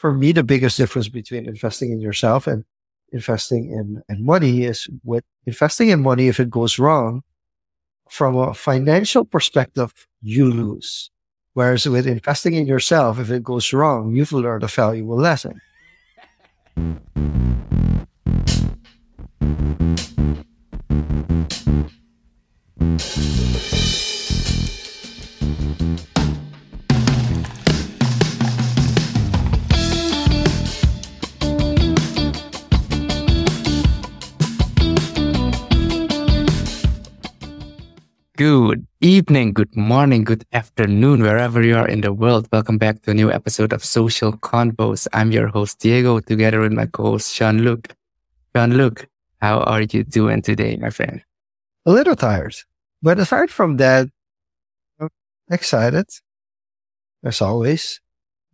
for me, the biggest difference between investing in yourself and investing in, in money is with investing in money, if it goes wrong, from a financial perspective, you lose. Whereas with investing in yourself, if it goes wrong, you've learned a valuable lesson. Good evening, good morning, good afternoon, wherever you are in the world. Welcome back to a new episode of Social Confoes. I'm your host, Diego, together with my co-host, Jean-luc. Sean Luke, how are you doing today, my friend? A little tired, but aside from that, I'm excited as always,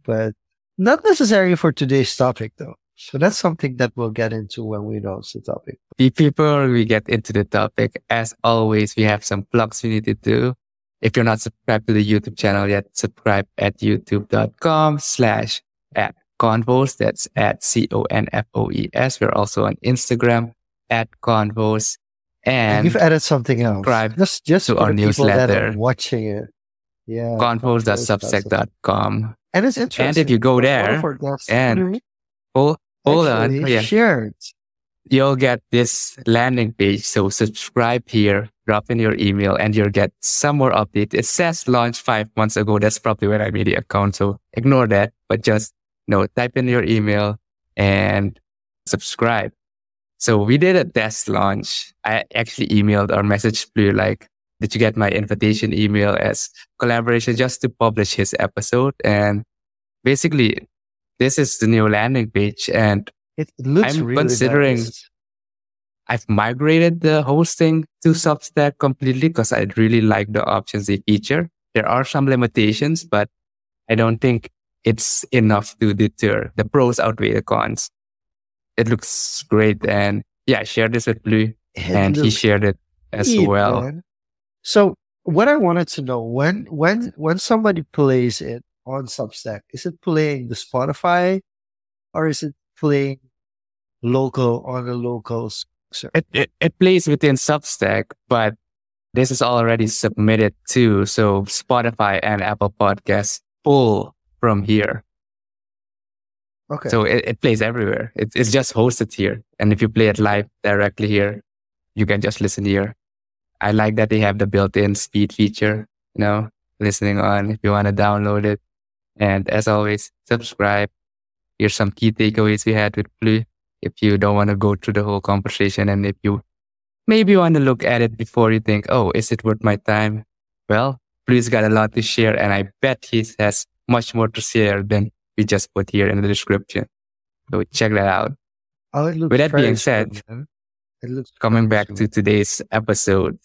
but not necessarily for today's topic though. So that's something that we'll get into when we announce the topic. Before we get into the topic, as always, we have some plugs we need to do. If you're not subscribed to the YouTube channel yet, subscribe at youtube.com slash at confoes. That's at C-O-N-F-O-E-S. We're also on Instagram at confoes. And, you've added something else. subscribe just just to for our the people that are newsletter. watching it. Yeah. confoes.substack.com. And it's interesting. And if you go there of our guests and mm-hmm. actually Hold, on. Oh, yeah. shared. you'll get this landing page. So subscribe here, drop in your email, and you'll get some more update. It says launch five months ago. That's probably when I made the account. So ignore that, but just you know, type in your email and subscribe. So we did a test launch. I actually emailed or messaged Blue like, did you get my invitation email as collaboration just to publish his episode? And basically this is the new landing page and It looks I'm really considering- nice. I've migrated the hosting to Substack completely because I really like the options they feature. There are some limitations, but I don't think it's enough to deter. The pros outweigh the cons. It looks great. And yeah, I shared this with Blue It and he shared it as neat, well. man. So what I wanted to know when when when somebody plays it on Substack, is it playing the Spotify or is it playing local on the locals? It, it, it plays within Substack, but this is already submitted to so Spotify and Apple Podcasts pull from here. Okay. So it, it plays everywhere. It, it's just hosted here. And if you play it live directly here, you can just listen here. I like that they have the built-in speed feature, you know, listening on if you want to download it. And as always, subscribe. Here's some key takeaways we had with Blue. If you don't want to go through the whole conversation and if you maybe want to look at it before you think, oh, is it worth my time? Well, Blue's got a lot to share and I bet he has much more to share than we just put here in the description. So check that out. oh, with that being said, it looks Coming back to today's episode.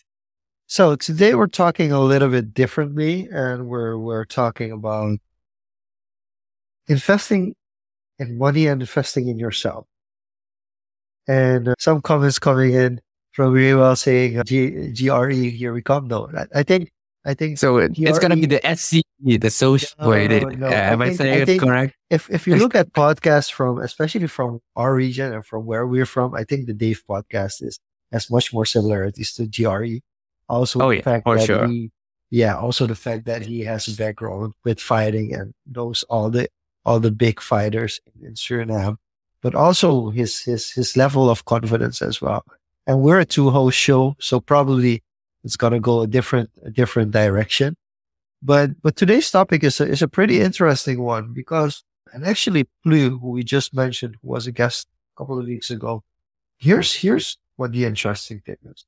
So today we're talking a little bit differently, and we're we're talking about investing in money and investing in yourself. And uh, some comments coming in from Rewell saying uh, G- GRE, here we come. No, I, I think I think So it, it's going to be the SCE, the social. No, it- no, uh, I am I think- saying I it correct? if if you look at podcasts from especially from our region and from where we're from, I think the Dave podcast is has much more similarities to GRE. Also, Oh, the yeah, fact for that sure. he, yeah, also the fact that he has a background with fighting and knows all the all the big fighters in Suriname, but also his his his level of confidence as well. And we're a two host show, so probably it's gonna go a different a different direction. But but today's topic is a, is a pretty interesting one because and actually Plu, who we just mentioned, was a guest a couple of weeks ago. Here's here's what the interesting thing is.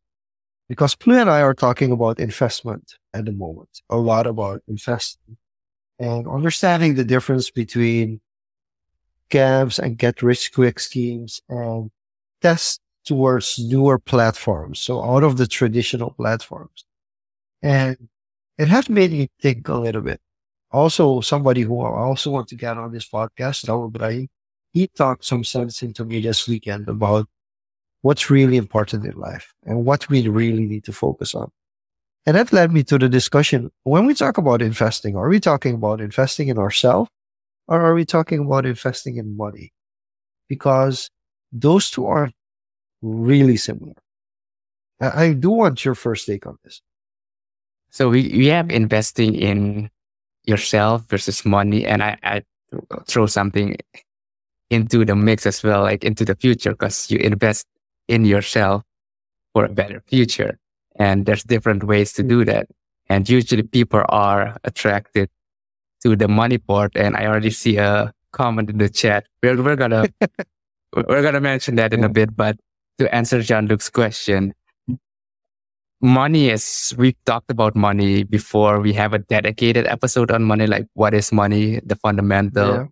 Because Plu and I are talking about investment at the moment, a lot about investing and understanding the difference between scams and get rich quick schemes and test towards newer platforms. So out of the traditional platforms. And it has made me think a little bit. Also, somebody who I also want to get on this podcast, Brahim, he talked some sense into me this weekend about what's really important in life and what we really need to focus on. And that led me to the discussion. When we talk about investing, are we talking about investing in ourselves or are we talking about investing in money? Because those two are really similar. I, do want your first take on this. So we, we have investing in yourself versus money. And I, I throw something into the mix as well, like into the future, because you invest in yourself for a better future. And there's different ways to do mm-hmm. that. And usually people are attracted to the money part. And I already see a comment in the chat. We're, we're gonna, we're gonna mention that in a bit, but to answer Jean-luc's question, money is, we've talked about money before. We have a dedicated episode on money, like what is money, the fundamental yeah.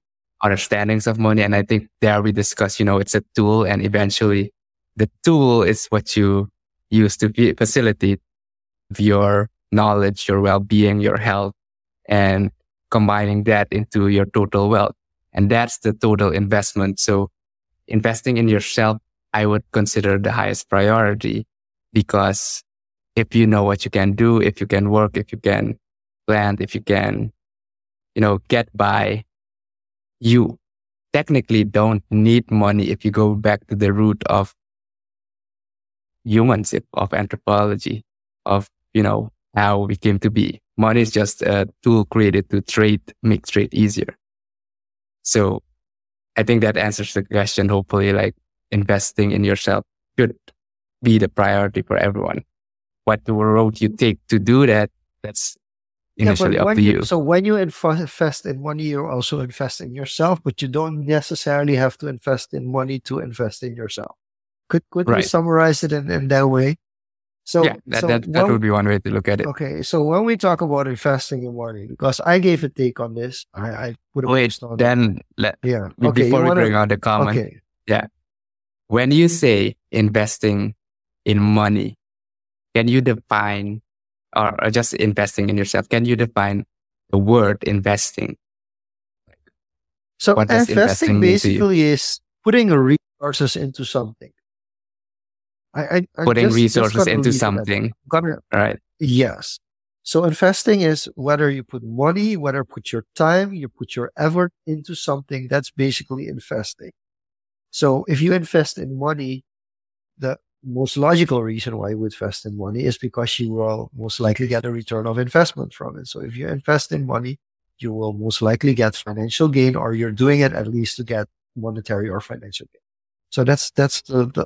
understandings of money. And I think there we discuss, you know, it's a tool and eventually the tool is what you use to facilitate your knowledge, your well-being, your health, and combining that into your total wealth. And that's the total investment. So investing in yourself, I would consider the highest priority because if you know what you can do, if you can work, if you can plan, if you can, you know, get by, you technically don't need money if you go back to the root of humanship, of anthropology, of, you know, how we came to be. Money is just a tool created to trade, make trade easier. So I think that answers the question. Hopefully, like investing in yourself should be the priority for everyone. What the road you take to do that, that's initially yeah, up to you, you. So when you invest in money, you're also invest in yourself, but you don't necessarily have to invest in money to invest in yourself. Could could right. we summarize it in, in that way? So yeah, that, so that, that would be one way to look at it. Okay, so when we talk about investing in money, because I gave a take on this, I, I would have wait. Then let yeah. Okay, before we wanna, bring on the comment, okay. yeah. When you say investing in money, can you define or, or just investing in yourself? Can you define the word investing? So investing, investing basically is putting resources into something. I, I, putting just, resources just into something. Gotta, right. Yes. So investing is whether you put money, whether you put your time, you put your effort into something. That's basically investing. So if you invest in money, the most logical reason why you would invest in money is because you will most likely get a return of investment from it. So if you invest in money, you will most likely get financial gain or you're doing it at least to get monetary or financial gain. So that's, that's the, the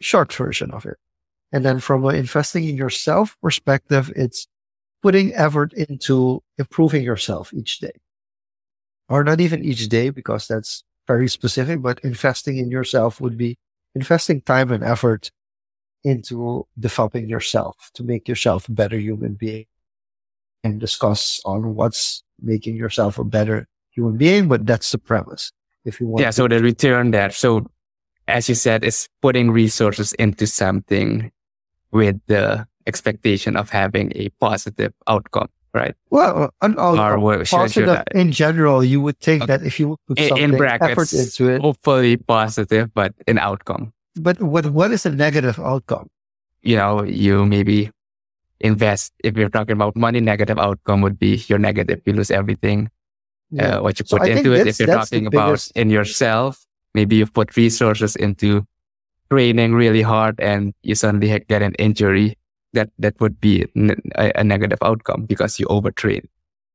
short version of it. And then from an investing in yourself perspective, it's putting effort into improving yourself each day or not even each day because that's very specific, but investing in yourself would be investing time and effort into developing yourself to make yourself a better human being and discuss on what's making yourself a better human being. But that's the premise. If you want. Yeah. To- so the return there. So as you said, is putting resources into something with the expectation of having a positive outcome, right? Well, an outcome, or positive in general, you would think okay. that if you put in, in brackets, effort into it, hopefully positive, but an outcome. But what what is a negative outcome? You know, you maybe invest. If you're talking about money, negative outcome would be you're negative. You lose everything. Yeah. Uh, what you put so into it. If you're talking about biggest... in yourself, maybe you've put resources into training really hard and you suddenly get an injury that that would be a, a negative outcome because you overtrain.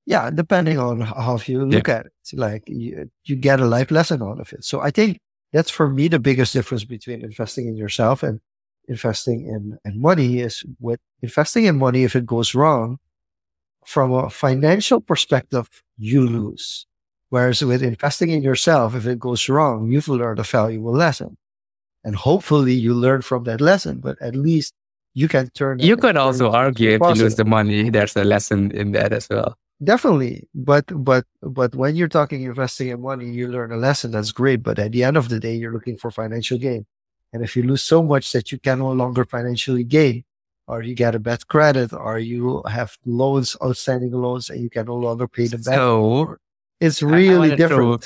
Yeah depending on how you look yeah. at it. It's like you, you get a life lesson out of it. So i think that's for me the biggest difference between investing in yourself and investing in, in money is with investing in money if it goes wrong from a financial perspective you lose Whereas with investing in yourself, if it goes wrong, you've learned a valuable lesson. And hopefully you learn from that lesson, but at least you can turn. You could also argue if you lose the money, there's a lesson in that as well. Definitely. But, but, but when you're talking investing in money, you learn a lesson. That's great. But at the end of the day, you're looking for financial gain. And if you lose so much that you can no longer financially gain, or you get a bad credit, or you have loans, outstanding loans, and you can no longer pay them back. So it's really I, I different.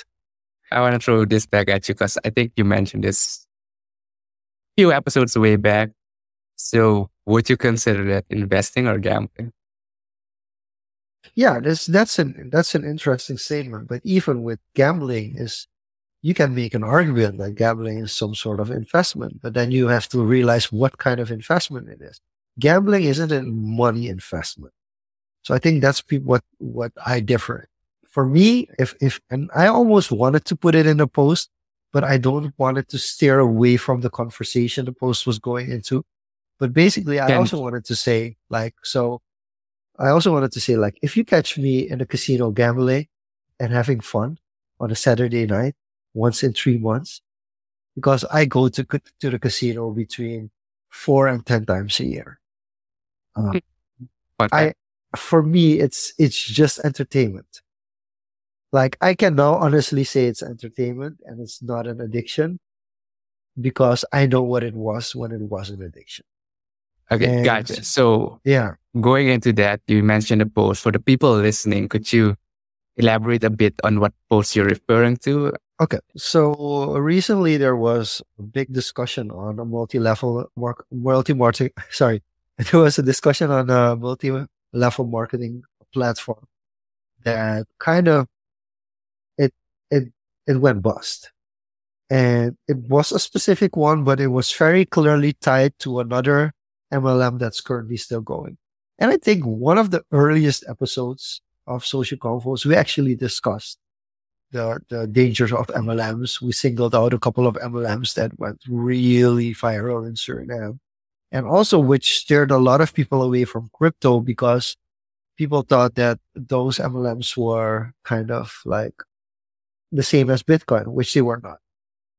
Throw, I want to throw this back at you because I think you mentioned this a few episodes way back. So would you consider that investing or gambling? Yeah, that's that's an that's an interesting statement. But even with gambling, is you can make an argument that gambling is some sort of investment, but then you have to realize what kind of investment it is. Gambling isn't a money investment. So I think that's what what I differ. For me, if if and I almost wanted to put it in a post, but I don't want it to steer away from the conversation the post was going into. But basically, I also wanted to say, like, so I also wanted to say, like, if you catch me in a casino gambling and having fun on a Saturday night once in three months, because I go to, to the casino between four and 10 times a year. Uh, I, for me, it's, it's just entertainment. Like I can now honestly say it's entertainment and it's not an addiction because I know what it was when it was an addiction. Okay, and, gotcha. So yeah, going into that, you mentioned a post for the people listening. Could you elaborate a bit on what post you're referring to? Okay, so recently there was a big discussion on a multi-level mark, multi-marketing. Sorry, there was a discussion on a multi-level marketing platform that kind of it went bust, and it was a specific one, but it was very clearly tied to another MLM that's currently still going. And I think one of the earliest episodes of Social Confoes, we actually discussed the, the dangers of MLMs. We singled out a couple of MLMs that went really viral in Suriname and also which steered a lot of people away from crypto because people thought that those MLMs were kind of like the same as Bitcoin, which they were not.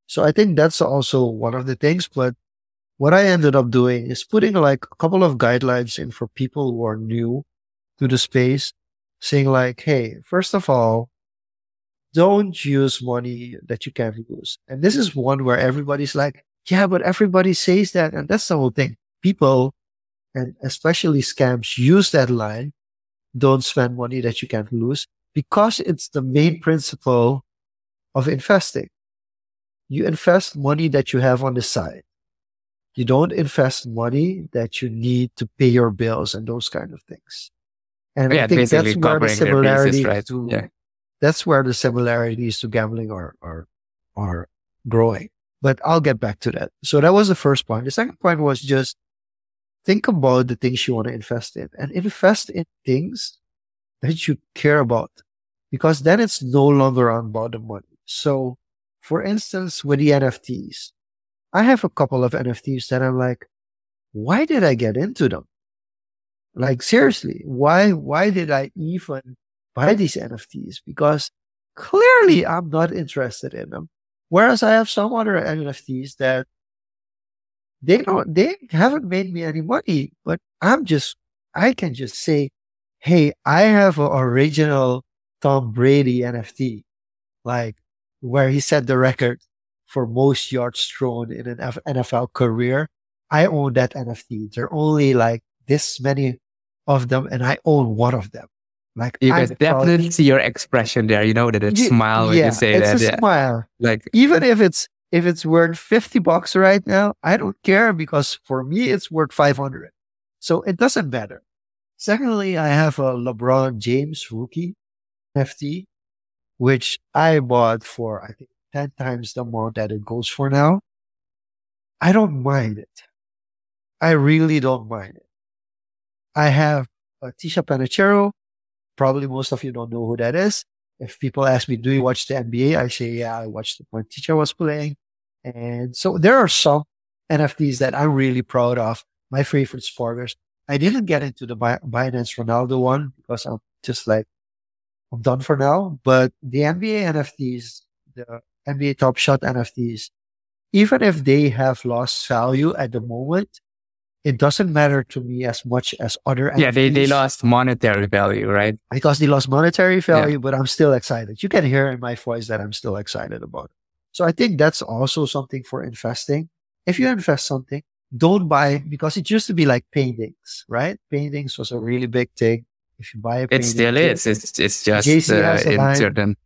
So I think that's also one of the things, but what I ended up doing is putting like a couple of guidelines in for people who are new to the space, saying like, Hey, first of all, don't use money that you can't lose. And this is one where everybody's like, yeah, but everybody says that. And that's the whole thing. People and especially scams use that line. Don't spend money that you can't lose because it's the main principle of investing. You invest money that you have on the side you don't invest money that you need to pay your bills and those kind of things. And yeah, I think that's where the similarities right? to yeah. that's where the similarities to gambling are are are growing. But I'll get back to that. So that was the first point. The second point was just think about the things you want to invest in and invest in things that you care about because then it's no longer about the money. So for instance, with the NFTs, I have a couple of NFTs that I'm like, why did I get into them? Like seriously, why why did I even buy these NFTs? Because clearly I'm not interested in them. Whereas I have some other NFTs that they don't they haven't made me any money, but I'm just I can just say, hey, I have an original Tom Brady NFT, like where he set the record for most yards thrown in an NFL career. I own that NFT. There are only like this many of them, and I own one of them. Like you guys definitely see your expression there. You know that it's yeah, smile when yeah, you say it's that. It's a yeah. smile. Like even if it's if it's worth fifty bucks right now, I don't care because for me it's worth five hundred. So it doesn't matter. Secondly, I have a LeBron James rookie NFT, which I bought for I think 10 times the amount that it goes for now, I don't mind it. I really don't mind it. I have a Ticha Penicheiro. Probably most of you don't know who that is. If people ask me, do you watch the NBA? I say, yeah, I watched when Ticha was playing. And so there are some NFTs that I'm really proud of. My favorite sporters. I didn't get into the Binance Ronaldo one because I'm just like, I'm done for now. But the NBA NFTs, the NBA Top Shot NFTs, even if they have lost value at the moment, it doesn't matter to me as much as other yeah they, they lost monetary value right? Because they lost monetary value yeah. but i'm still excited. You can hear in my voice that i'm still excited about it. So i think that's also something for investing. If you invest something don't buy because it used to be like paintings right? Paintings was a really big thing if you buy a painting, it still is it's, it's just uh, in certain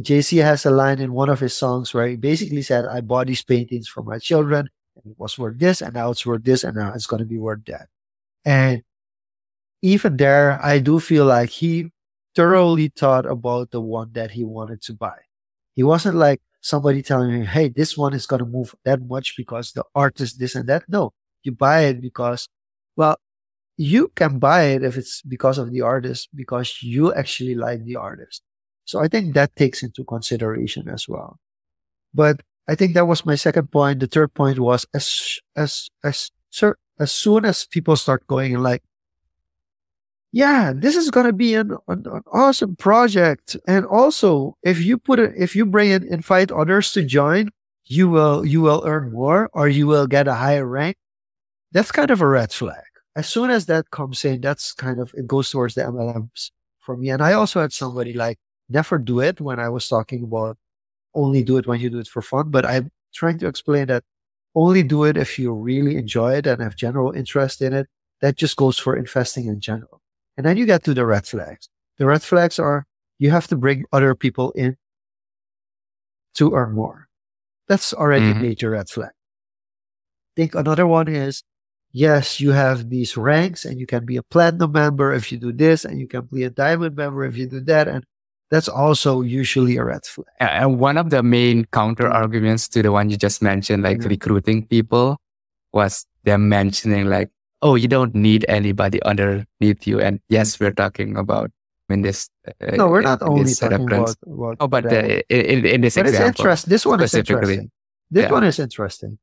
Jay-Z has a line in one of his songs where he basically said, I bought these paintings for my children and it was worth this and now it's worth this and now it's going to be worth that. And even there, I do feel like he thoroughly thought about the one that he wanted to buy. He wasn't like somebody telling him, Hey, this one is going to move that much because the artist this and that. No, you buy it because, well, you can buy it if it's because of the artist, because you actually like the artist. So I think that takes into consideration as well. But I think that was my second point. The third point was as, as, as, sir, as soon as people start going like, yeah, this is going to be an, an, an, awesome project. And also, if you put it, if you bring it, invite others to join, you will, you will earn more or you will get a higher rank. That's kind of a red flag. As soon as that comes in, that's kind of, it goes towards the MLMs for me. And I also had somebody like never do it when I was talking about only do it when you do it for fun. But I'm trying to explain that only do it if you really enjoy it and have general interest in it. That just goes for investing in general. And then you get to the red flags. The red flags are you have to bring other people in to earn more. That's already mm-hmm. a major red flag. I think another one is yes, you have these ranks and you can be a platinum member if you do this and you can be a diamond member if you do that. And that's also usually a red flag. And one of the main counter arguments to the one you just mentioned, like recruiting people was them mentioning like, oh, you don't need anybody underneath you. And yes, we're talking about in this. Uh, no, we're not only talking about, about, Oh, but uh, in, in, this but example, it's interesting. This one is interesting. This yeah. one is interesting.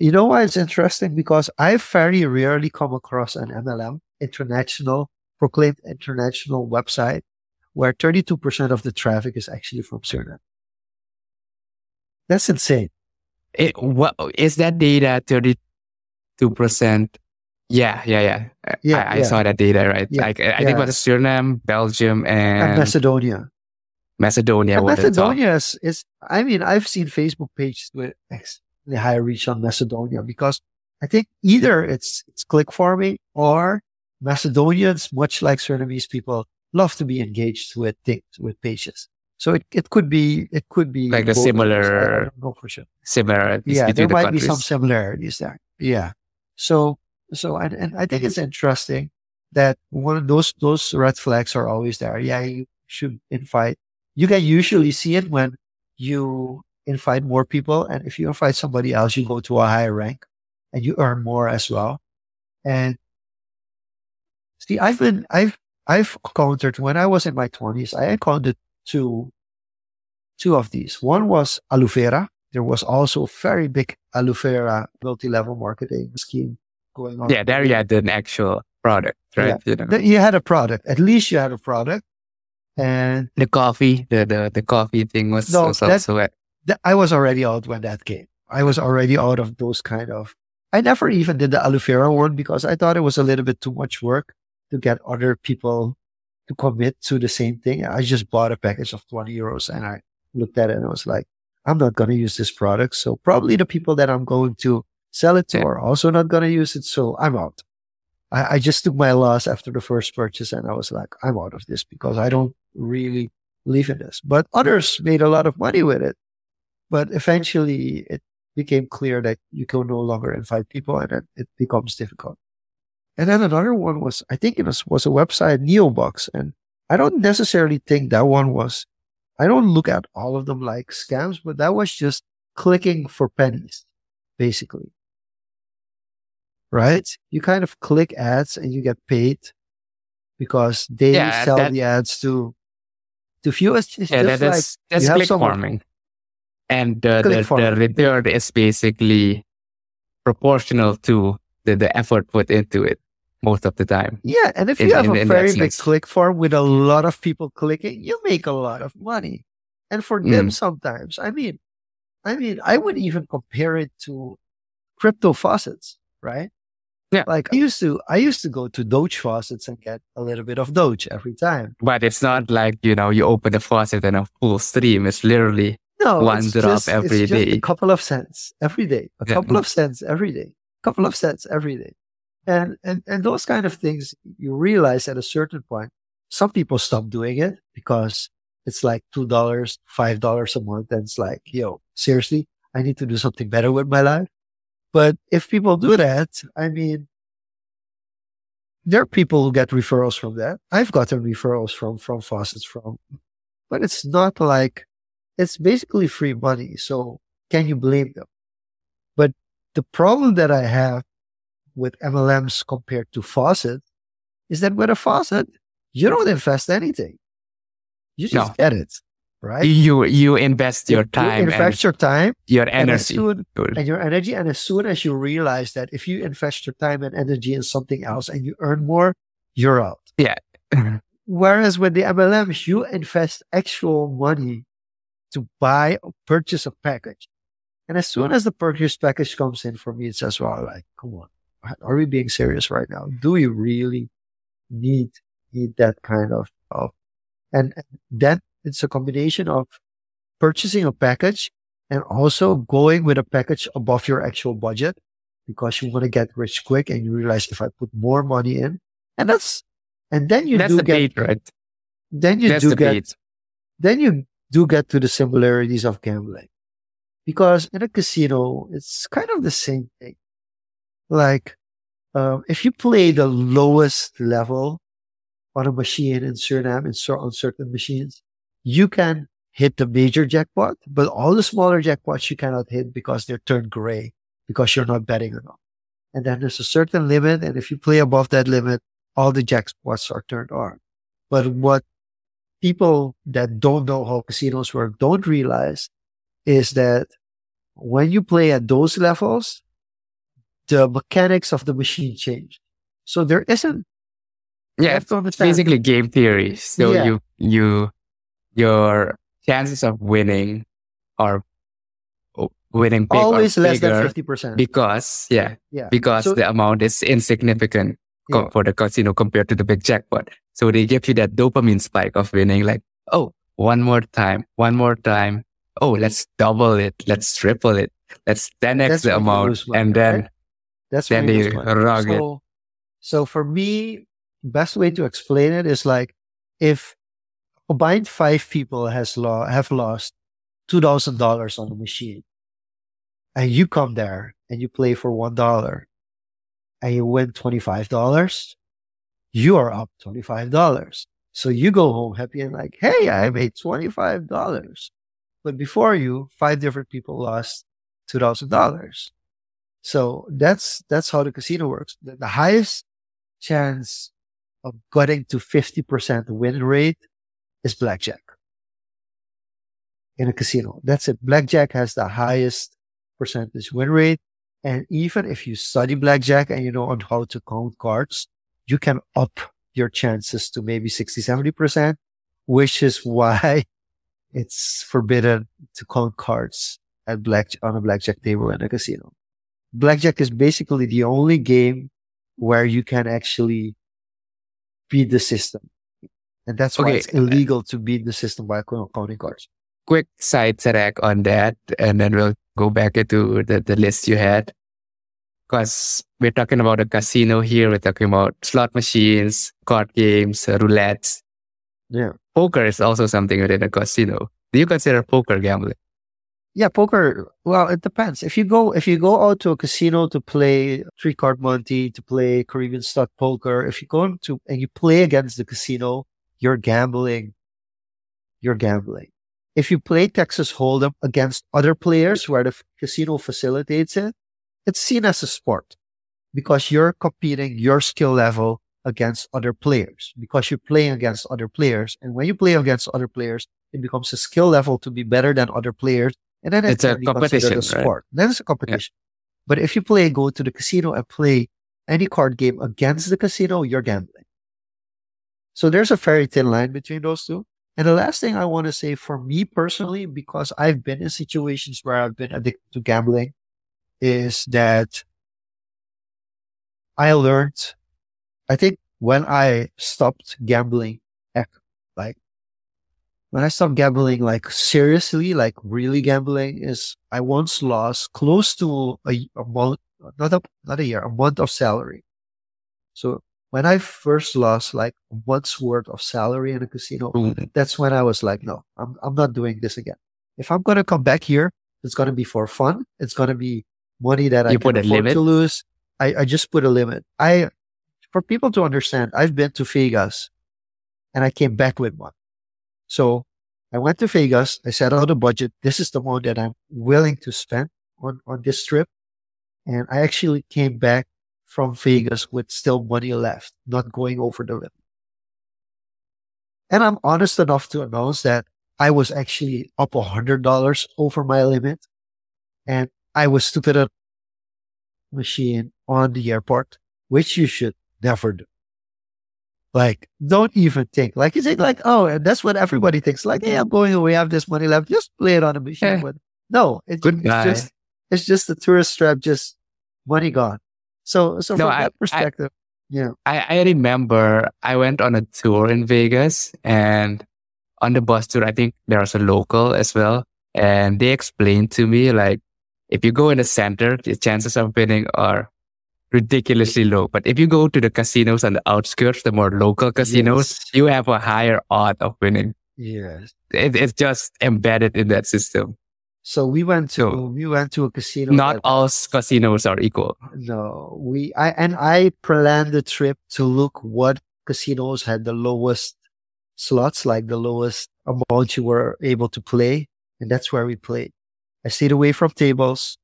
You know why it's interesting? Because I very rarely come across an MLM international proclaimed international website where 32% of the traffic is actually from Suriname. That's insane. It, what is that data 32%? Yeah, yeah, yeah. yeah I, I saw that data, right? Yeah, like, I yeah. think was Suriname, Belgium, and, and Macedonia. Macedonia. Macedonia is, is, I mean, I've seen Facebook pages with the high reach on Macedonia because I think either it's, it's click farming or Macedonians, much like Surinamese people, love to be engaged with things, with pages. So it, it could be, it could be like a similar, no for sure. Similar. Yeah, there the might countries. be some similarities there. Yeah. So, so, and, and I think it's interesting that one of those, those red flags are always there. Yeah, you should invite. You can usually see it when you invite more people. And if you invite somebody else, you go to a higher rank and you earn more as well. And see, I've been, I've, I've encountered when I was in my twenties, I encountered two, two of these. One was Alufera. There was also a very big Alufera multi-level marketing scheme going on. Yeah, there you had an actual product, right? Yeah. You, know. you had a product. At least you had a product. And the coffee, the the, the coffee thing was, no, was also that, I was already out when that came. I was already out of those kind of. I never even did the Alufera one because I thought it was a little bit too much work to get other people to commit to the same thing. I just bought a package of 20 euros and I looked at it and I was like, I'm not going to use this product. So probably the people that I'm going to sell it to are also not going to use it. So I'm out. I, I just took my loss after the first purchase and I was like, I'm out of this because I don't really believe in this. But others made a lot of money with it. But eventually it became clear that you can no longer invite people and it, it becomes difficult. And then another one was, I think it was, was a website, Neobox. And I don't necessarily think that one was, I don't look at all of them like scams, but that was just clicking for pennies, basically. Right? You kind of click ads and you get paid because they yeah, sell that, the ads to, to viewers. It's yeah, that like is, that's click farming. And the, the, the return is basically proportional to the, the effort put into it most of the time. Yeah. And if you in, have in, a in very big click farm with a lot of people clicking, you make a lot of money. And for mm. them, sometimes, I mean, I mean, I would even compare it to crypto faucets, right? Yeah. Like I used to, I used to go to Doge faucets and get a little bit of Doge every time. But it's not like, you know, you open the faucet and a full stream. It's literally no, one drop just, every day. A couple of cents every day. A yeah. couple of cents every day. A couple of cents every day. And, and, and those kind of things, you realize at a certain point, some people stop doing it because it's like $2, $5 a month. And it's like, yo, seriously, I need to do something better with my life. But if people do that, I mean, there are people who get referrals from that. I've gotten referrals from, from faucets from, but it's not like, it's basically free money. So can you blame them? But the problem that I have with MLMs compared to faucet is that with a faucet, you don't invest anything. You just No. get it, right? You you invest your You time and invest your time your and energy. soon and your energy. And as soon as you realize that if you invest your time and energy in something else and you earn more, you're out. Yeah. Whereas with the MLMs, you invest actual money to buy or purchase a package. And as soon as the purchase package comes in for me, it says, well like, come on, are we being serious right now? Do we really need, need that kind of, of, and and then it's a combination of purchasing a package and also going with a package above your actual budget because you want to get rich quick and you realize if I put more money in and that's, and then you That's do the get, bait, right? then you That's do the get, bait. then you do get to the similarities of gambling because in a casino, it's kind of the same thing. Like, um, if you play the lowest level on a machine in Suriname, in on certain machines, you can hit the major jackpot, but all the smaller jackpots you cannot hit because they're turned gray because you're not betting enough. And then there's a certain limit. And if you play above that limit, all the jackpots are turned on. But what people that don't know how casinos work don't realize is that when you play at those levels, the mechanics of the machine change. So there isn't. Yeah, it's basically game theory. So Yeah. you you your chances of winning are winning big always less than fifty percent. because yeah Yeah. because So- the amount is insignificant Yeah. for the casino compared to the big jackpot. So they give you that dopamine spike of winning, like, oh, one more time, one more time. Oh, let's double it, let's triple it, let's 10x That's the amount, money, and then right? That's then they rug it. so, so for me, best way to explain it is like if combined five people has lo- have lost two thousand dollars on the machine, and you come there and you play for one dollar, and you win twenty five dollars, you are up twenty five dollars. So you go home happy and like, hey, I made twenty five dollars. But before you, five different people lost two thousand dollars. So that's that's how the casino works. The, the highest chance of getting to fifty percent win rate is blackjack in a casino. That's it. Blackjack has the highest percentage win rate, and even if you study blackjack and you know on how to count cards, you can up your chances to maybe 60, 70 percent, which is why it's forbidden to count cards at black on a blackjack table in a casino blackjack is basically the only game where you can actually beat the system. And that's why Okay. it's uh, illegal to beat the system by counting cards. quick side track on that, and then we'll go back into the, the list you had. Because we're talking about a casino here, we're talking about slot machines, card games, uh, roulettes. Yeah. Poker is also something within a casino. Do you consider poker gambling? Yeah, poker. Well, it depends. If you go, if you go out to a casino to play three card Monte, to play Caribbean stock poker, if you go to and you play against the casino, you're gambling. You're gambling. If you play Texas Hold'em against other players where the f- casino facilitates it, it's seen as a sport because you're competing your skill level against other players because you're playing against other players. And when you play against other players, it becomes a skill level to be better than other players. And then It's a be considered competition, a right? sport. Then it's a competition. But if you play, go to the casino and play any card game against the casino, you're gambling. So there's a very thin line between those two. And the last thing I want to say for me personally, because I've been in situations where I've been addicted to gambling, is that I learned, I think when I stopped gambling, like when I stopped gambling, like seriously, like really gambling is I once lost close to a, a month, not a, not a year, a month of salary. So when I first lost like a month's worth of salary in a casino, mm-hmm. that's when I was like, no, I'm, I'm not doing this again. If I'm going to come back here, it's going to be for fun. It's going to be money that I You can put a afford limit? to lose. I, I just put a limit. I, for people to understand, I've been to Vegas and I came back with one. So I went to Vegas. I set out a budget. This is the amount that I'm willing to spend on, on this trip. And I actually came back from Vegas with still money left, not going over the limit. And I'm honest enough to announce that I was actually up a hundred dollars over my limit. And I was stupid at machine on the airport, which you should never do. Like, don't even think. Like, you think like, oh, and that's what everybody thinks. Like, hey, I'm going away. I have this money left. Just play it on a machine. Eh. But no, it, Good it's guy. just, it's just a tourist trap, just money gone. So, so No, from I- that perspective, yeah, I, I remember I went on a tour in Vegas and on the bus tour, I think there was a local as well. And they explained to me, like, if you go in the center, the chances of winning are ridiculously low. But if you go to the casinos on the outskirts, the more local casinos, Yes. you have a higher odd of winning. yes. It, it's just embedded in that system. So we went to, So, we went to a casino. Not that- all casinos are equal. No, we, I, and I planned the trip to look what casinos had the lowest slots, like the lowest amount you were able to play. And that's where we played. I stayed away from tables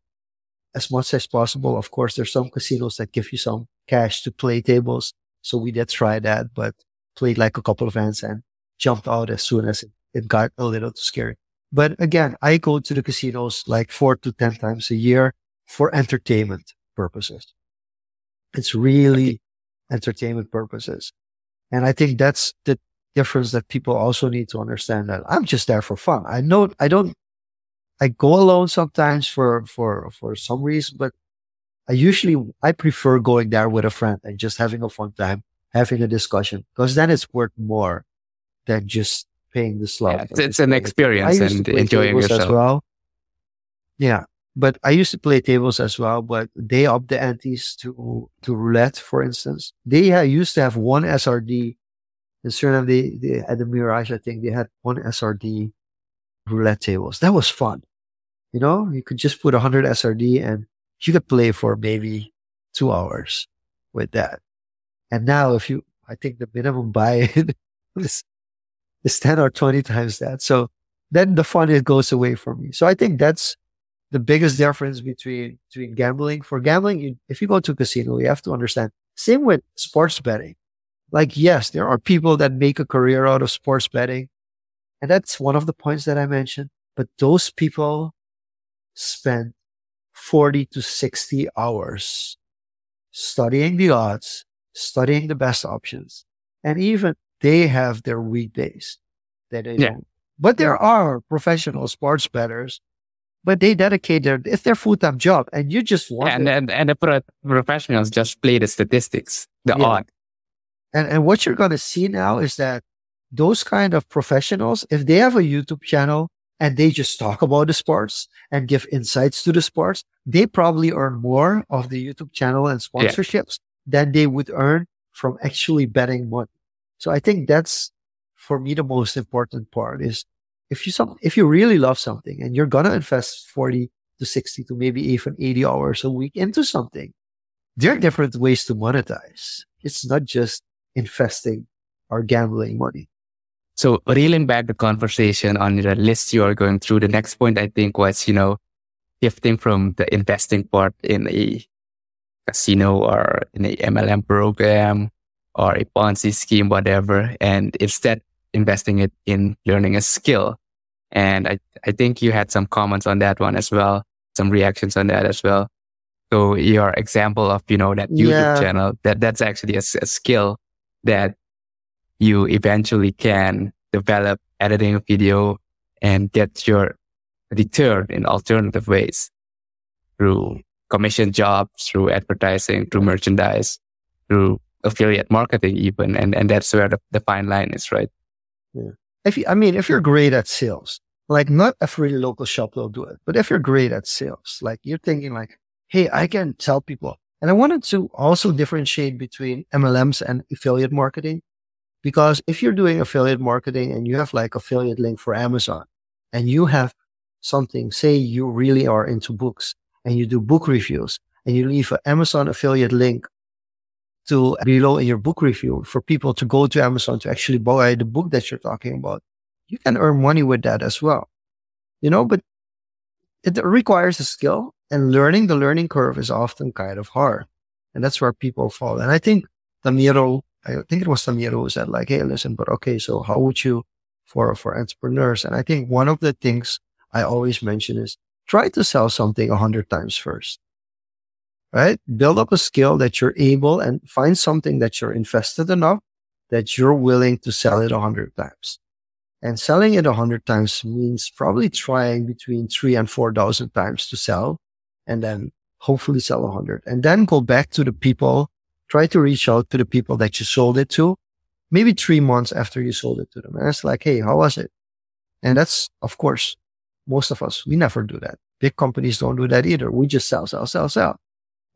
as much as possible. Of course, there's some casinos that give you some cash to play tables. So we did try that, but played like a couple of hands and jumped out as soon as it, it got a little too scary. But again, I go to the casinos like four to 10 times a year for entertainment purposes. It's really entertainment purposes. And I think that's the difference that people also need to understand that I'm just there for fun. I know I don't, I go alone sometimes for, for, for some reason, but I usually, I prefer going there with a friend and just having a fun time, having a discussion because then it's worth more than just paying the slot. Yeah, it's, it's an experience I used and to play enjoying yourself. as well. Yeah, but I used to play tables as well. But they up the antes to to roulette, for instance. They uh, used to have one SRD in Suriname. They, they at the Mirage, I think they had one SRD roulette tables. That was fun. You know, you could just put a hundred SRD and you could play for maybe two hours with that. And now, if you, I think the minimum buy-in is is ten or twenty times that. So then the fun it goes away from me. So I think that's the biggest difference between between gambling. For gambling, you, if you go to a casino, you have to understand. Same with sports betting. Like yes, there are people that make a career out of sports betting, and that's one of the points that I mentioned. But those people spend forty to sixty hours studying the odds, studying the best options, and even they have their weekdays that they Yeah. don't. But there are professional sports bettors, but they dedicate their, it's their full-time job and you just want and, and, and the pro- professionals just play the statistics, the Yeah. odd. And, and what you're going to see now is that those kind of professionals, if they have a YouTube channel and they just talk about the sports and give insights to the sports, they probably earn more of the YouTube channel and Yeah. sponsorships than they would earn from actually betting money. So I think that's for me the most important part is if you some if you really love something and you're gonna invest 40 to 60 to maybe even 80 hours a week into something, there are different ways to monetize. It's not just investing or gambling money. So reeling back the conversation on the list you are going through, the next point I think was, you know, shifting from the investing part in a casino or in a MLM program or a Ponzi scheme, whatever, and instead investing it in learning a skill. And I, I think you had some comments on that one as well, some reactions on that as well. So your example of, you know, that YouTube Yeah. channel, that that's actually a skill that you eventually can develop editing video and get your return in alternative ways through commission jobs, through advertising, through merchandise, through affiliate marketing even. And, and that's where the, the fine line is, right? If you, I mean, if you're great at sales, like not every local shop will do it, but if you're great at sales, like you're thinking like, Hey, I can tell people. And I wanted to also differentiate between MLMs and affiliate marketing. Because if you're doing affiliate marketing and you have like affiliate link for Amazon and you have something, say you really are into books and you do book reviews and you leave an Amazon affiliate link to below in your book review for people to go to Amazon to actually buy the book that you're talking about. You can earn money with that as well. You know, but it requires a skill and learning the learning curve is often kind of hard. And that's where people fall. And I think Tamiro, I think it was Tamiro who said like, Hey, listen, but okay, so how would you for, for entrepreneurs? And I think one of the things I always mention is try to sell something a hundred times first right? Build up a skill that you're able and find something that you're invested enough that you're willing to sell it a hundred times. And selling it a hundred times means probably trying between three and 4,000 times to sell and then hopefully sell a hundred and then go back to the people, try to reach out to the people that you sold it to, maybe three months after you sold it to them. And it's like, Hey, how was it? And that's, of course, most of us, we never do that. Big companies don't do that either. We just sell, sell, sell, sell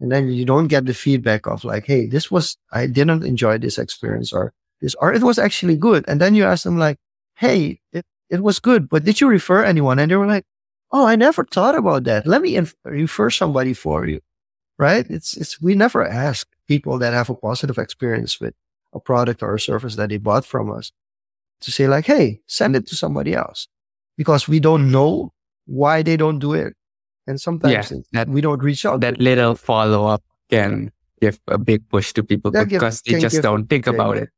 and then you don't get the feedback of like, Hey, this was, I didn't enjoy this experience or this, or it was actually good. And then you ask them like, Hey, it, it was good, but did you refer anyone? And they were like, Oh, I never thought about that. Let me inf- refer somebody for you. Right. It's, it's, we never ask people that have a positive experience with a product or a service that they bought from us to say like, Hey, send it to somebody else because we don't know why they don't do it and sometimes yeah, that, we don't reach out. That little follow up can give a big push to people that because give, they just don't think about it.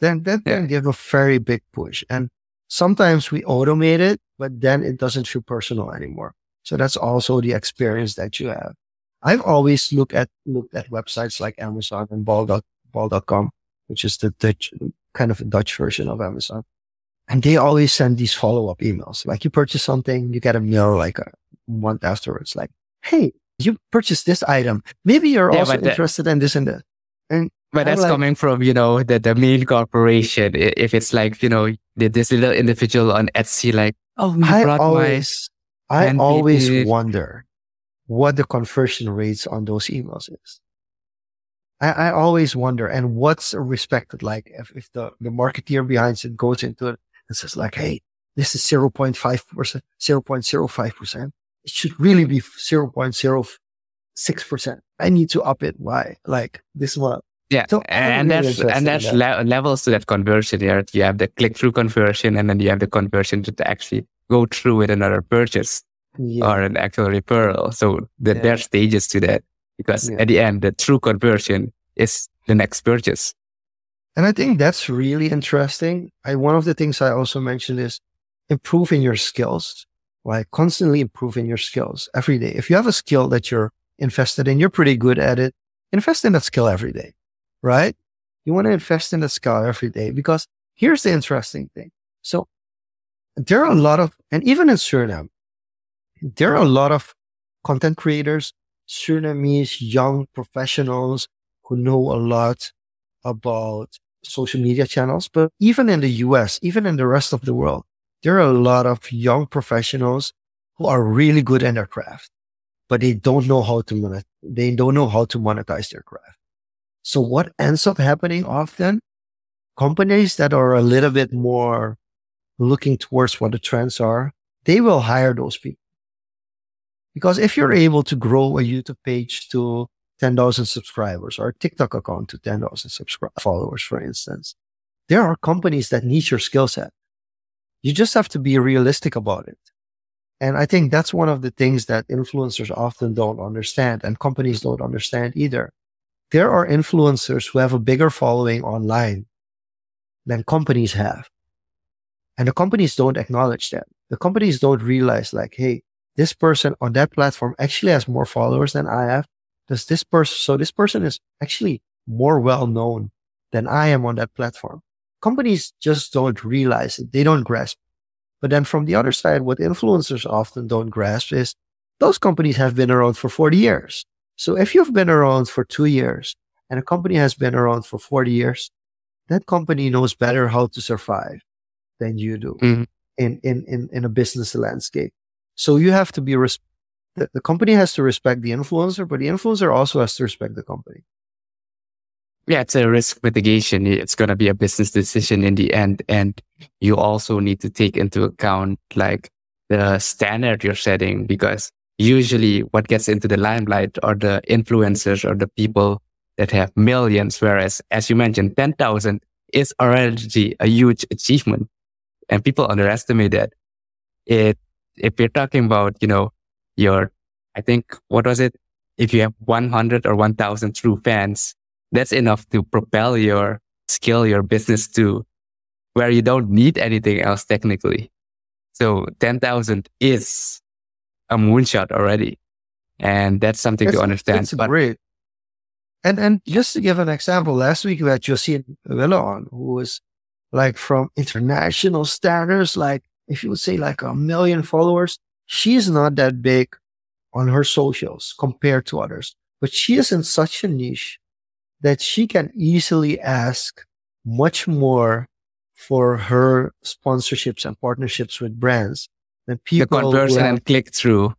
Then that yeah. can give a very big push. And sometimes we automate it, but then it doesn't feel personal anymore. So that's also the experience that you have. I've always looked at looked at websites like Amazon and bol.com, bol which is the Dutch kind of a Dutch version of Amazon. And they always send these follow up emails. Like you purchase something, you get a mail like a month afterwards, like, Hey, you purchased this item. Maybe you're yeah, also interested in this and that. And but that's like, coming from, you know, the, the main corporation. If it's like, you know, this little individual on Etsy, like, oh, I always, I always wonder what the conversion rates on those emails is. I, I always wonder, and what's respected like if, if the, the marketeer behind it goes into it and says like, Hey, this is 0.5%, 0.05%. It should really be 0.06%. I need to up it. Why? Like this one. Yeah. So and really that's, and that's that. le- levels to that conversion. You have the click through conversion and then you have the conversion to actually go through with another purchase yeah. or an actual referral. So the, yeah. there are stages to that because yeah. at the end, the true conversion is the next purchase. And I think that's really interesting. I, one of the things I also mentioned is improving your skills, like constantly improving your skills every day. If you have a skill that you're invested in, you're pretty good at it, invest in that skill every day, right? You want to invest in the skill every day because here's the interesting thing. So there are a lot of, and even in Suriname, there are a lot of content creators, Surinamese young professionals who know a lot about social media channels. But even in the US, even in the rest of the world, there are a lot of young professionals who are really good in their craft, but they don't know how to monet- they don't know how to monetize their craft. So what ends up happening often, companies that are a little bit more looking towards what the trends are, they will hire those people. Because if you're able to grow a YouTube page to 10,000 subscribers or a TikTok account to 10,000 subscribers, followers, for instance, there are companies that need your skill set. You just have to be realistic about it. And I think that's one of the things that influencers often don't understand and companies don't understand either. There are influencers who have a bigger following online than companies have. And the companies don't acknowledge that. The companies don't realize like, Hey, this person on that platform actually has more followers than I have. Does this person, so this person is actually more well known than I am on that platform companies just don't realize it. They don't grasp. But then from the other side, what influencers often don't grasp is those companies have been around for 40 years. So if you've been around for two years and a company has been around for 40 years, that company knows better how to survive than you do mm-hmm. in, in, in, in a business landscape. So you have to be, res- the, the company has to respect the influencer, but the influencer also has to respect the company yeah, it's a risk mitigation. It's going to be a business decision in the end. And you also need to take into account like the standard you're setting because usually what gets into the limelight are the influencers or the people that have millions, whereas as you mentioned, 10,000 is already a huge achievement. And people underestimate that. It, if you're talking about, you know, your, I think, what was it? If you have 100 or 1000 true fans, that's enough to propel your skill, your business to where you don't need anything else technically. So 10,000 is a moonshot already. And that's something That's, to understand. that's But great. And and just to give an example, last week we had Josine Villa on, who was like from international standards, like if you would say like a million followers, she's not that big on her socials compared to others, but she is in such a niche that she can easily ask much more for her sponsorships and partnerships with brands than people. who conversion and click through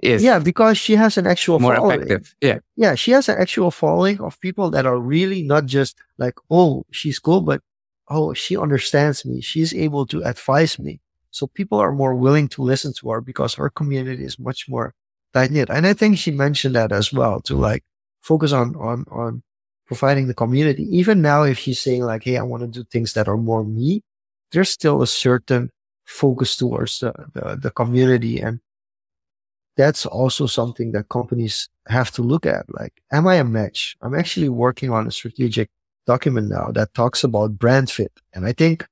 is yeah, because she has an actual more following effective. Yeah. yeah, she has an actual following of people that are really not just like, oh, she's cool, but oh, she understands me. She's able to advise me. So people are more willing to listen to her because her community is much more tight knit. And I think she mentioned that as well to like focus on, on, on providing the community. Even now, if she's saying like, Hey, I want to do things that are more me, there's still a certain focus towards the, the, the community and that's also something that companies have to look at. Like, am I a match? I'm actually working on a strategic document now that talks about brand fit. And I think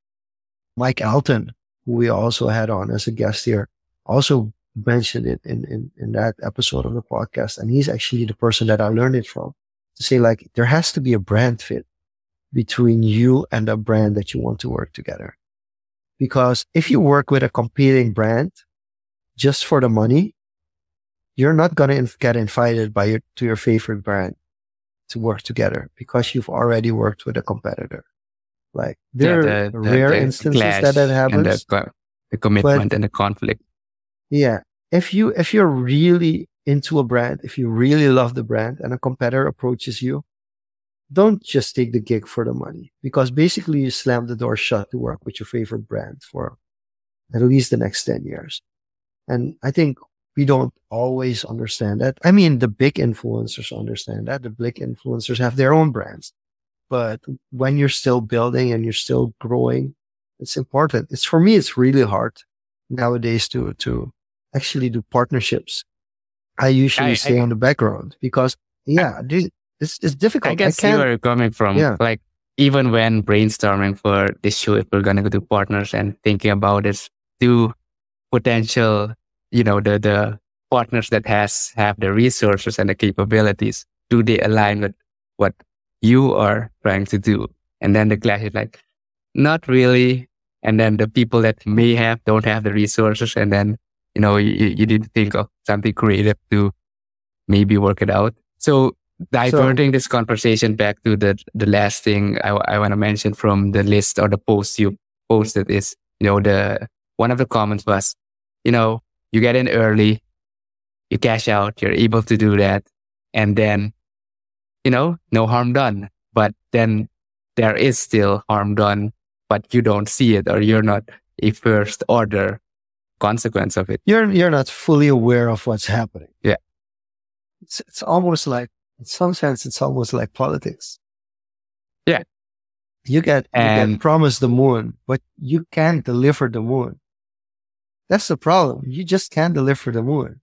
Mike Alton, we also had on as a guest here, also mentioned it in, in, in that episode of the podcast. And he's actually the person that I learned it from to say like, there has to be a brand fit between you and a brand that you want to work together. Because if you work with a competing brand just for the money, you're not going to inf- get invited by your, to your favorite brand to work together because you've already worked with a competitor. Like there Yeah, are rare instances that that and happens. the, the commitment and the conflict. Yeah. If you, if you're really into a brand, if you really love the brand and a competitor approaches you, don't just take the gig for the money because basically you slam the door shut to work with your favorite brand for at least the next 10 years. And I think we don't always understand that. I mean, the big influencers understand that. The big influencers have their own brands. But when you're still building and you're still growing, it's important. It's for me, it's really hard nowadays to, to actually do partnerships. I usually I- stay I- on the background because yeah, dude, it's, it's difficult. I can see where you're coming from. Yeah. Like even when brainstorming for this show, if we're gonna go to partners and thinking about it, do potential, you know, the the partners that has have the resources and the capabilities, do they align with what you are trying to do? And then the clash is like, not really. And then the people that may have don't have the resources, and then you know you, you need to think of something creative to maybe work it out. So diverting this conversation back to the the last thing I, I want to mention from the list or the post you posted is you know the one of the comments was you know you get in early you cash out you're able to do that and then you know no harm done but then there is still harm done but you don't see it or you're not a first order consequence of it you're you're not fully aware of what's happening. Yeah. It's it's almost like in some sense it's almost like politics. Yeah. You get you And- get promised the moon, but you can't deliver the moon. That's the problem. You just can't deliver the moon.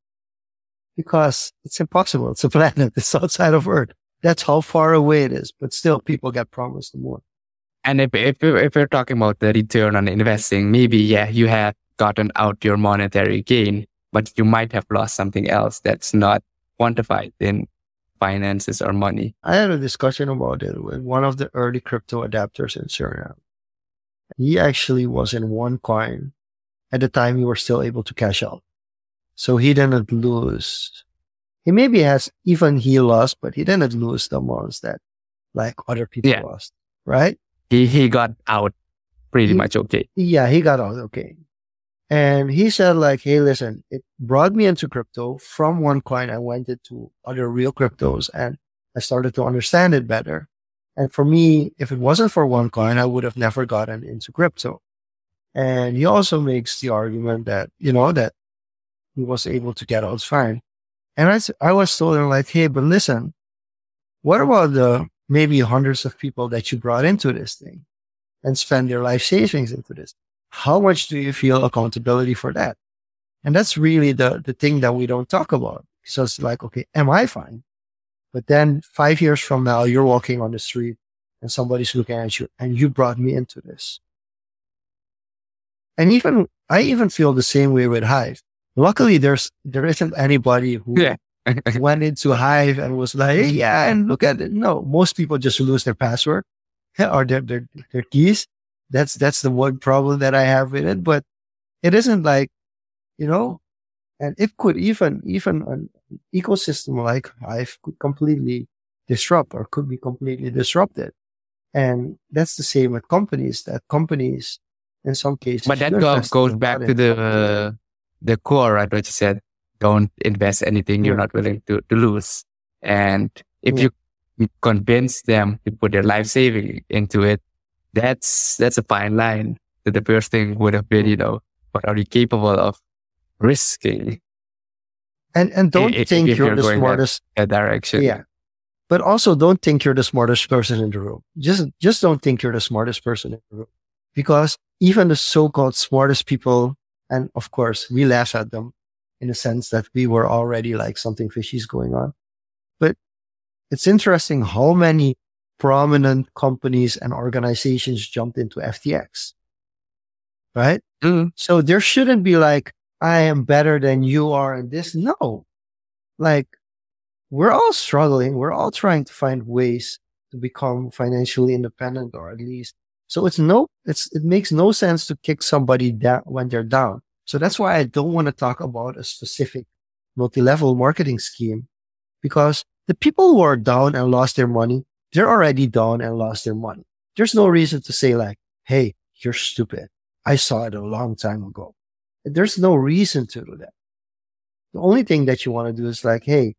Because it's impossible. It's a planet. It's outside of Earth. That's how far away it is. But still people get promised more. And if, if, if we're talking about the return on investing, maybe, yeah, you have gotten out your monetary gain, but you might have lost something else that's not quantified in finances or money. I had a discussion about it with one of the early crypto adapters in Suriname. He actually was in OneCoin at the time you were still able to cash out. So he didn't lose. He maybe has even he lost, but he didn't lose the amounts that like other people Yeah. lost, right? He, he got out pretty He- much okay. Yeah, he got out okay. And he said like, hey, listen, it brought me into crypto. From OneCoin, I went into other real cryptos and I started to understand it better. And for me, if it wasn't for OneCoin, I would have never gotten into crypto. And he also makes the argument that, you know, that he was able to get out fine. And I was told like, hey, but listen, what about the maybe hundreds of people that you brought into this thing and spend their life savings into this? How much do you feel accountability for that? And that's really the, the thing that we don't talk about. So it's like, okay, am I fine? But then five years from now, you're walking on the street and somebody's looking at you and you brought me into this. And even, I even feel the same way with Hive. Luckily, there's, there isn't anybody who Yeah. went into Hive and was like, "Hey, yeah, and look at it. No, most people just lose their password or their, their, their keys. That's, that's the one problem that I have with it. But it isn't like, you know, and it could even, even an ecosystem like Hive could completely disrupt or could be completely disrupted. And that's the same with companies that companies in some cases. but that goes back to the uh, the core, right? What you said. Don't invest anything you're not willing to, to lose. And if Yeah. you convince them to put their life saving into it, that's that's a fine line. That the first thing would have been, you know, what are you capable of risking and, and don't if- think if you're you're the going that- smartest. that direction? Yeah. But also don't think you're the smartest person in the room. Just, just don't think you're the smartest person in the room because even the so-called smartest people, and of course we laugh at them in the sense that we were already like something fishy is going on. But it's interesting how many prominent companies and organizations jumped into FTX. Right? Mm, So there shouldn't be like, I am better than you are in this. No. Like, we're all struggling. We're all trying to find ways to become financially independent or at least. So it's no, it's, it makes no sense to kick somebody down when they're down. So that's why I don't want to talk about a specific multi-level marketing scheme because the people who are down and lost their money, they're already down and lost their money. There's no reason to say like, Hey, you're stupid. I saw it a long time ago. There's no reason to do that. The only thing that you want to do is like, Hey,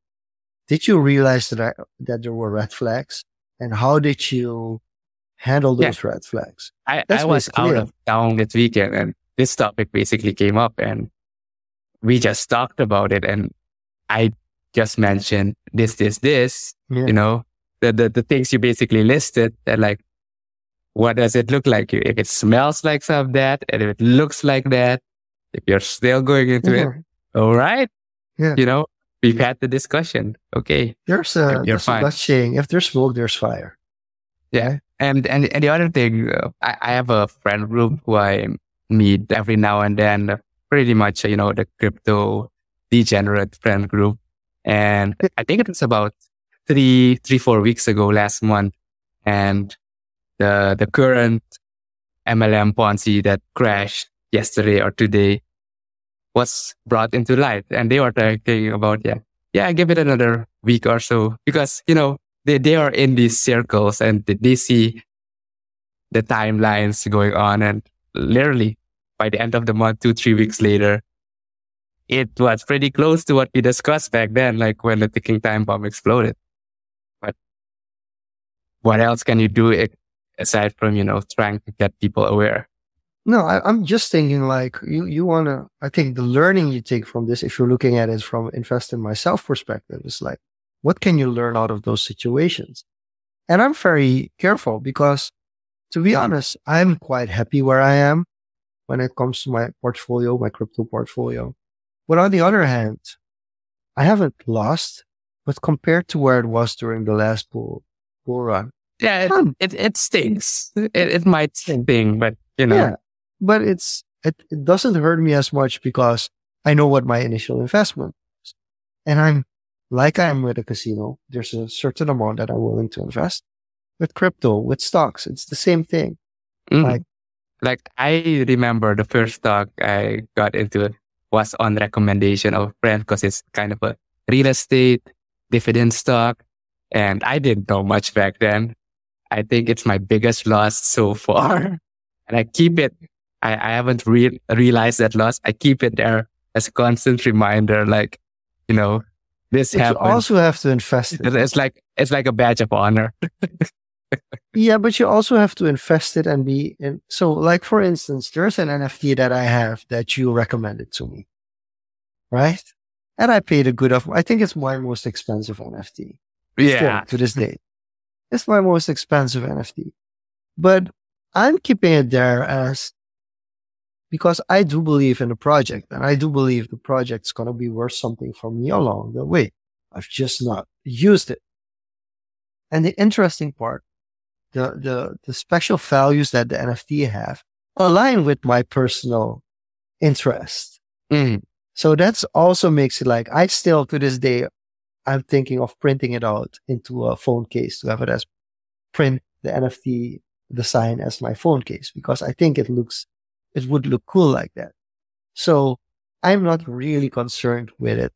did you realize that I, that there were red flags and how did you handle Yeah. those red flags? I, I was out of town this weekend and this topic basically came up and we just talked about it and I just mentioned this, this, this, Yeah. you know, the, the, the things you basically listed that like, what does it look like? If it smells like some of that and if it looks like that, if you're still going into it, mm-hmm. all right. Yeah. You know, we've had the discussion. Okay. There's a, You're there's a fine. Dutch saying, if there's smoke, there's fire. Yeah. And, and, and the other thing, uh, I, I have a friend group who I meet every now and then, pretty much, you know, the crypto degenerate friend group. And I think it was about three, three, four weeks ago last month. And the, the current MLM Ponzi that crashed yesterday or today was brought into light. And they were talking about, yeah, yeah, give it another week or so because, you know, they, they are in these circles and they- see the timelines going on and literally by the end of the month, two, three weeks later, it was pretty close to what we discussed back then, like when the ticking time bomb exploded. But what else can you do aside from, you know, trying to get people aware? No, I, I'm just thinking like you, you want to, I think the learning you take from this, if you're looking at it from invest in myself perspective, is like, what can you learn out of those situations? And I'm very careful because to be honest, I'm quite happy where I am when it comes to my portfolio, my crypto portfolio. But on the other hand, I haven't lost, but compared to where it was during the last bull, bull run, Yeah, it, Um, it, it stinks. It, it might sting, but you know, Yeah, but it's it, it doesn't hurt me as much because I know what my initial investment was. And I'm like I'm with a casino, there's a certain amount that I'm willing to invest. With crypto, with stocks, it's the same thing. Mhm. Like- like I remember the first stock I got into was on recommendation of a friend because it's kind of a real estate dividend stock. And I didn't know much back then. I think it's my biggest loss so far. And I keep it. I, I haven't re- realized that loss. I keep it there as a constant reminder, like, you know, this But you also have to invest it. it's like, it's like a badge of honor. Yeah, but you also have to invest it and be in. So, like for instance, there's an NFT that I have that you recommended to me, right? And I paid a good of. I think it's my most expensive NFT. Yeah. To this day. It's my most expensive NFT. But I'm keeping it there as because I do believe in the project and I do believe the project's going to be worth something for me along the way. I've just not used it. And the interesting part, the, the, the special values that the NFT have align with my personal interest. Mm. So that's also makes it like I still to this day, I'm thinking of printing it out into a phone case to have it as print the NFT design as my phone case because I think it looks, it would look cool like that. So I'm not really concerned with it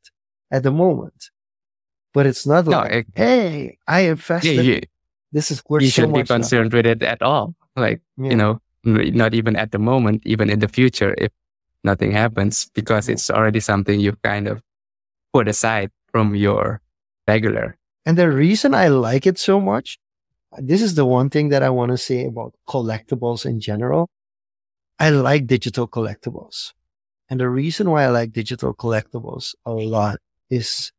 at the moment, but it's not No, like, it- Hey, I Yeah, invested. you, this is worth you so shouldn't be much. now." concerned with it at all. Like, Yeah. you know, not even at the moment, even in the future, if nothing happens, because Yeah. it's already something you've kind of put aside from your regular. And the reason I like it so much, this is the one thing that I want to say about collectibles in general. I like digital collectibles. And the reason why I like digital collectibles a lot is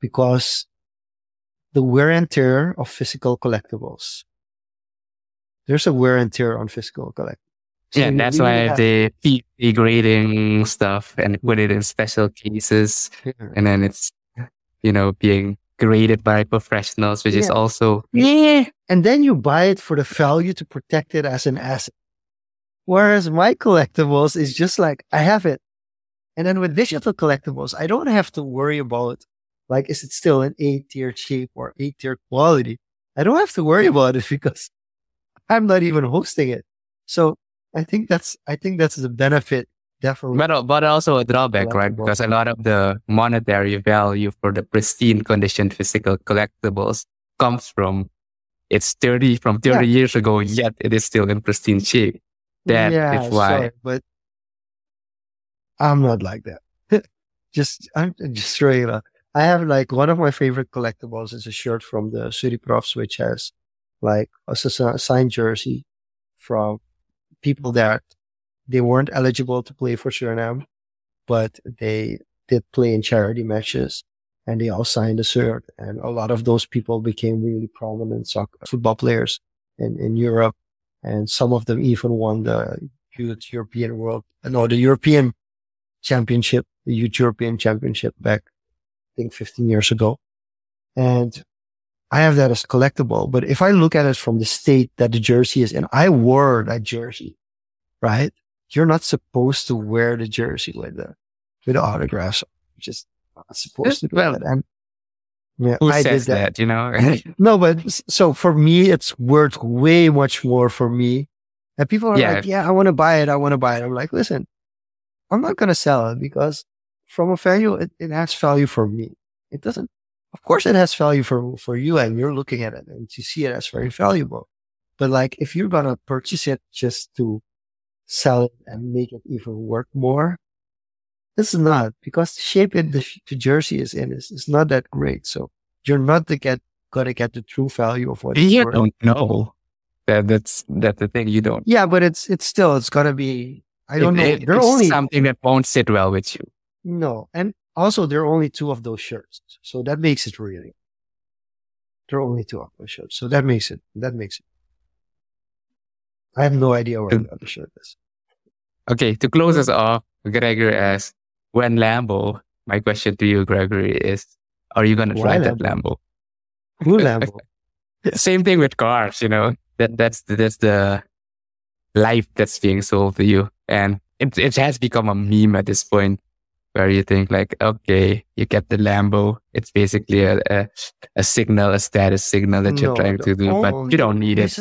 because the wear and tear of physical collectibles. There's a wear and tear on physical collectibles. So yeah, that's why have- keep degrading stuff and put it in special cases. And then it's, you know, being graded by professionals, which is also, Yeah. And then you buy it for the value to protect it as an asset. Whereas my collectibles is just like, I have it. And then with digital collectibles, I don't have to worry about like, is it still an A tier shape or A tier quality? I don't have to worry about it because I'm not even hosting it. So I think that's, I think that's the benefit definitely. but, uh, but also a drawback, right? Because a lot of the monetary value for the pristine condition physical collectibles comes from it's 30 from 30 Yeah. years ago, yet it is still in pristine shape. That is why. sorry, but I'm not like that. just, I'm just straight up. I have like one of my favorite collectibles is a shirt from the City Profs, which has like a signed jersey from people that they weren't eligible to play for Suriname, but they did play in charity matches and they all signed a shirt. And a lot of those people became really prominent soccer, football players in, in Europe. And some of them even won the Youth European World, no, the European Championship, the Youth European Championship back, I think 15 years ago. And I have that as collectible. But if I look at it from the state that the jersey is in, I wore that jersey, right? You're not supposed to wear the jersey with the, with the autographs. You're just not supposed to do Well, that. And yeah, Who I did says that. that, you know? No, but so for me, it's worth way much more for me. And people are Yeah. like, yeah, I want to buy it. I want to buy it. I'm like, listen, I'm not going to sell it because from a value, it, it has value for me. It doesn't, of course it has value for, for you and you're looking at it and you see it as very valuable. But like, if you're going to purchase it just to sell it and make it even work more, it's not because the shape it the, the jersey is in is, is not that great. So you're not to get gonna get the true value of what you don't know. That, that's, that's the thing. You don't. Yeah, but it's it's still it's gonna be. I don't It- know. it- it's only something that won't sit well with you. no, and also there are only two of those shirts, so that makes it really. There are only two of those shirts, so that makes it. That makes it. I have no idea where the other shirt is. Okay, to close us off, Gregory asks, when Lambo, my question to you, Gregory, is are you going to drive that Lambo? Who Lambo? Same thing with cars, you know, that that's, the- that's the life that's being sold to you. And it, it has become a meme at this point where you think like, okay, you get the Lambo. It's basically a, a, a signal, a status signal that you're No, trying to do, but you don't need it.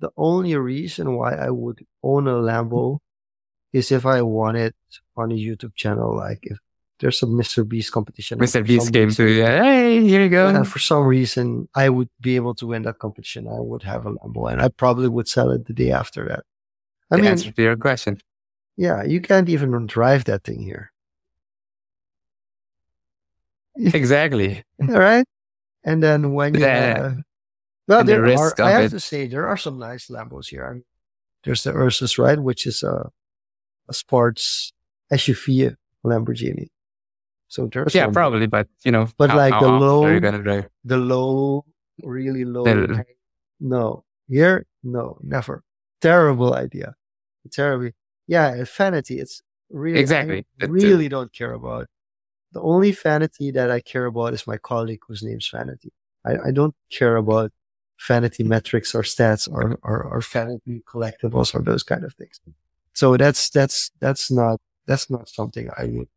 The only reason why I would own a Lambo is if I want it on a YouTube channel, like if there's a Mr. Beast competition. Mr. Beast came reason- to you, hey, here you go. And for some reason, I would be able to win that competition. I would have a Lambo, and I probably would sell it the day after that. I the mean, answer to your question. yeah, you can't even drive that thing here, Exactly. all right? And then when you, Yeah. uh, well, And the there are. risk I have it. to say there are some nice Lambos here. There's the Urus, right, which is a sports SUV Lamborghini. So there's yeah, one. probably, but you know, But how- like how the low- are you gonna drive? the low, really low. No, here, no, never. Terrible idea. Terrible. Yeah, vanity. It's really Exactly. I really don't care about. The only vanity that I care about is my colleague whose name's Vanity. I, I don't care about vanity metrics or stats or, or, or vanity collectibles or those kind of things. So that's that's that's not that's not something I would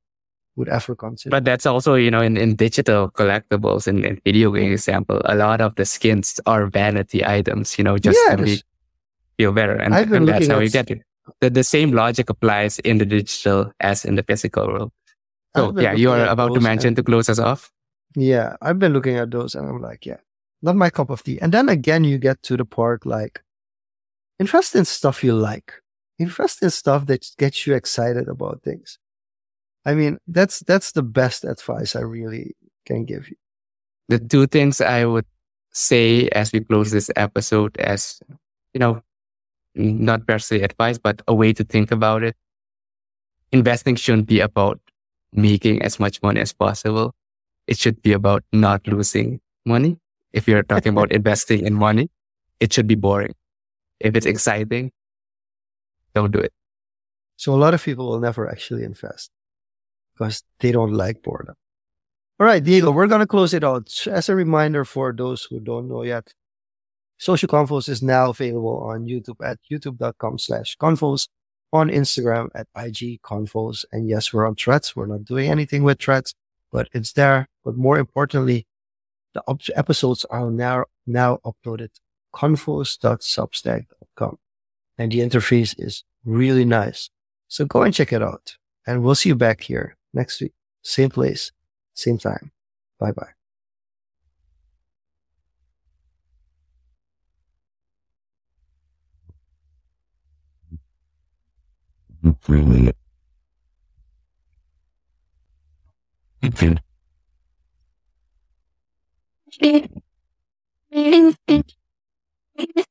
would ever consider. But that's also, you know, in, in digital collectibles and in video game example, a lot of the skins are vanity items, you know, just Yeah, to make feel better. And, I've been and that's looking how you get it. The, the same logic applies in the digital as in the physical world. So yeah, you are about to mention and- to close us off. Yeah, I've been looking at those and I'm like, yeah, not my cup of tea. And then again, you get to the part like, invest in stuff you like. Invest in stuff that gets you excited about things. I mean, that's that's the best advice I really can give you. The two things I would say as we close this episode as, you know, not per se advice, but a way to think about it. Investing shouldn't be about making as much money as possible. It should be about not losing money. If you're talking about investing in money, it should be boring. If it's exciting, don't do it. So a lot of people will never actually invest because they don't like boredom. All right, Diego, we're going to close it out. As a reminder for those who don't know yet, Social Confoes is now available on YouTube at youtube.com slash confoes, on Instagram at IG confoes. And yes, we're on threads. We're not doing anything with threads, but it's there. But more importantly, the op- episodes are now, now uploaded confoes.substack.com. And the interface is really nice. So go and check it out. And we'll see you back here next week. Same place, same time. Bye bye. Really? Okay. Thank you.